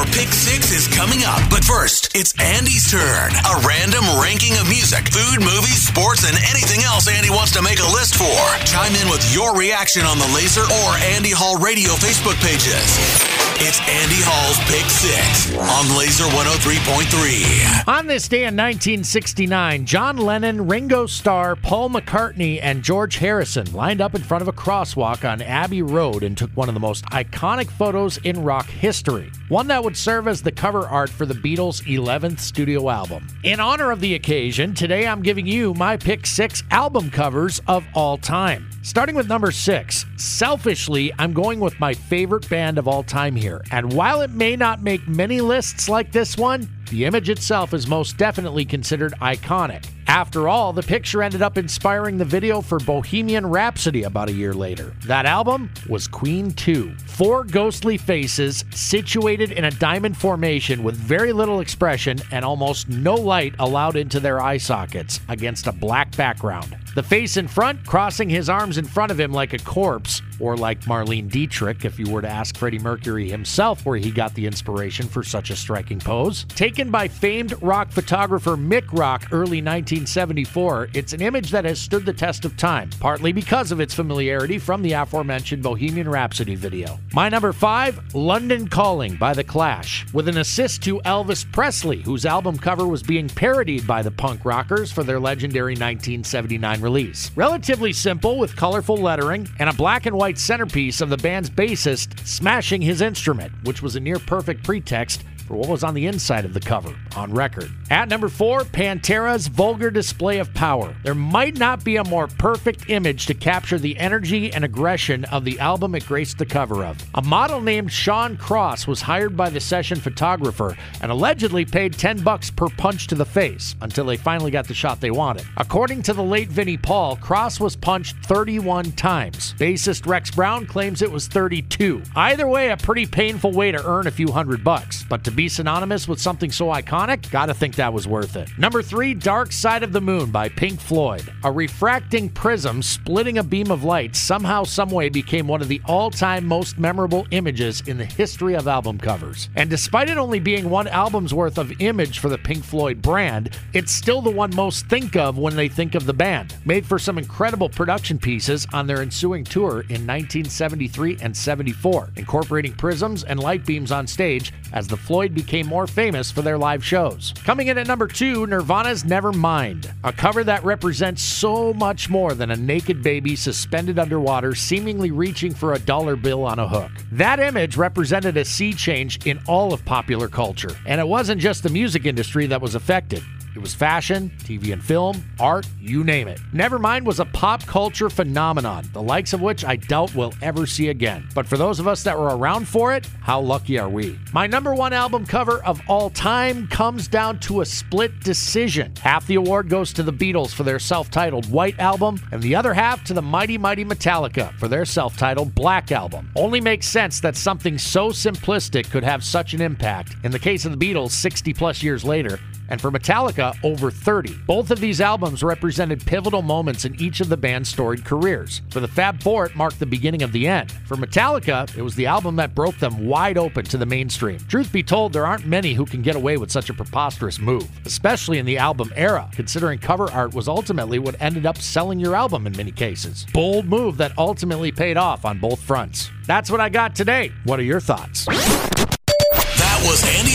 Your pick six is coming up. But first, it's Andy's turn. A random ranking of music, food, movies, sports, and anything else Andy wants to make a list for. Chime in with your reaction on the Laser or Andy Hall Radio Facebook pages. It's Andy Hall's Pick Six on Laser 103.3. On this day in 1969, John Lennon, Ringo Starr, Paul McCartney, and George Harrison lined up in front of a crosswalk on Abbey Road and took one of the most iconic photos in rock history. One that would serve as the cover art for the Beatles' 11th studio album. In honor of the occasion, today I'm giving you my pick six album covers of all time. Starting with number six, selfishly, I'm going with my favorite band of all time here. And while it may not make many lists like this one, the image itself is most definitely considered iconic. After all, the picture ended up inspiring the video for Bohemian Rhapsody about a year later. That album was Queen 2. Four ghostly faces situated in a diamond formation with very little expression and almost no light allowed into their eye sockets against a black background. The face in front crossing his arms in front of him like a corpse, or like Marlene Dietrich if you were to ask Freddie Mercury himself where he got the inspiration for such a striking pose. Taken by famed rock photographer Mick Rock early 1974, it's an image that has stood the test of time, partly because of its familiarity from the aforementioned Bohemian Rhapsody video. My number five, London Calling by The Clash, with an assist to Elvis Presley, whose album cover was being parodied by the punk rockers for their legendary 1979 release. Relatively simple with colorful lettering and a black and white centerpiece of the band's bassist smashing his instrument, which was a near perfect pretext for what was on the inside of the cover on record. At number four, Pantera's vulgar display of power. There might not be a more perfect image to capture the energy and aggression of the album it graced the cover of. A model named Sean Cross was hired by the session photographer and allegedly paid 10 bucks per punch to the face until they finally got the shot they wanted. According to the late Vinnie Paul, Cross was punched 31 times. Bassist Rex Brown claims it was 32. Either way, a pretty painful way to earn a few hundred bucks, but to be synonymous with something so iconic, gotta think that was worth it. Number three, Dark Side of the Moon by Pink Floyd. A refracting prism splitting a beam of light somehow, someway became one of the all time most memorable images in the history of album covers. And despite it only being one album's worth of image for the Pink Floyd brand, it's still the one most think of when they think of the band. Made for some incredible production pieces on their ensuing tour in 1973 and 74, incorporating prisms and light beams on stage as the Floyd became more famous for their live shows. Coming in at number two, Nirvana's Nevermind, a cover that represents so much more than a naked baby suspended underwater, seemingly reaching for a dollar bill on a hook. That image represented a sea change in all of popular culture, and it wasn't just the music industry that was affected. It was fashion, TV and film, art, you name it. Nevermind was a pop culture phenomenon, the likes of which I doubt we'll ever see again. But for those of us that were around for it, how lucky are we? My number one album cover of all time comes down to a split decision. Half the award goes to the Beatles for their self titled White Album, and the other half to the Mighty Mighty Metallica for their self titled Black Album. Only makes sense that something so simplistic could have such an impact. In the case of the Beatles, 60 plus years later, and for Metallica, over 30. Both of these albums represented pivotal moments in each of the band's storied careers. For the Fab Four, it marked the beginning of the end. For Metallica, it was the album that broke them wide open to the mainstream. Truth be told, there aren't many who can get away with such a preposterous move, especially in the album era, considering cover art was ultimately what ended up selling your album in many cases. Bold move that ultimately paid off on both fronts. That's what I got today. What are your thoughts? That was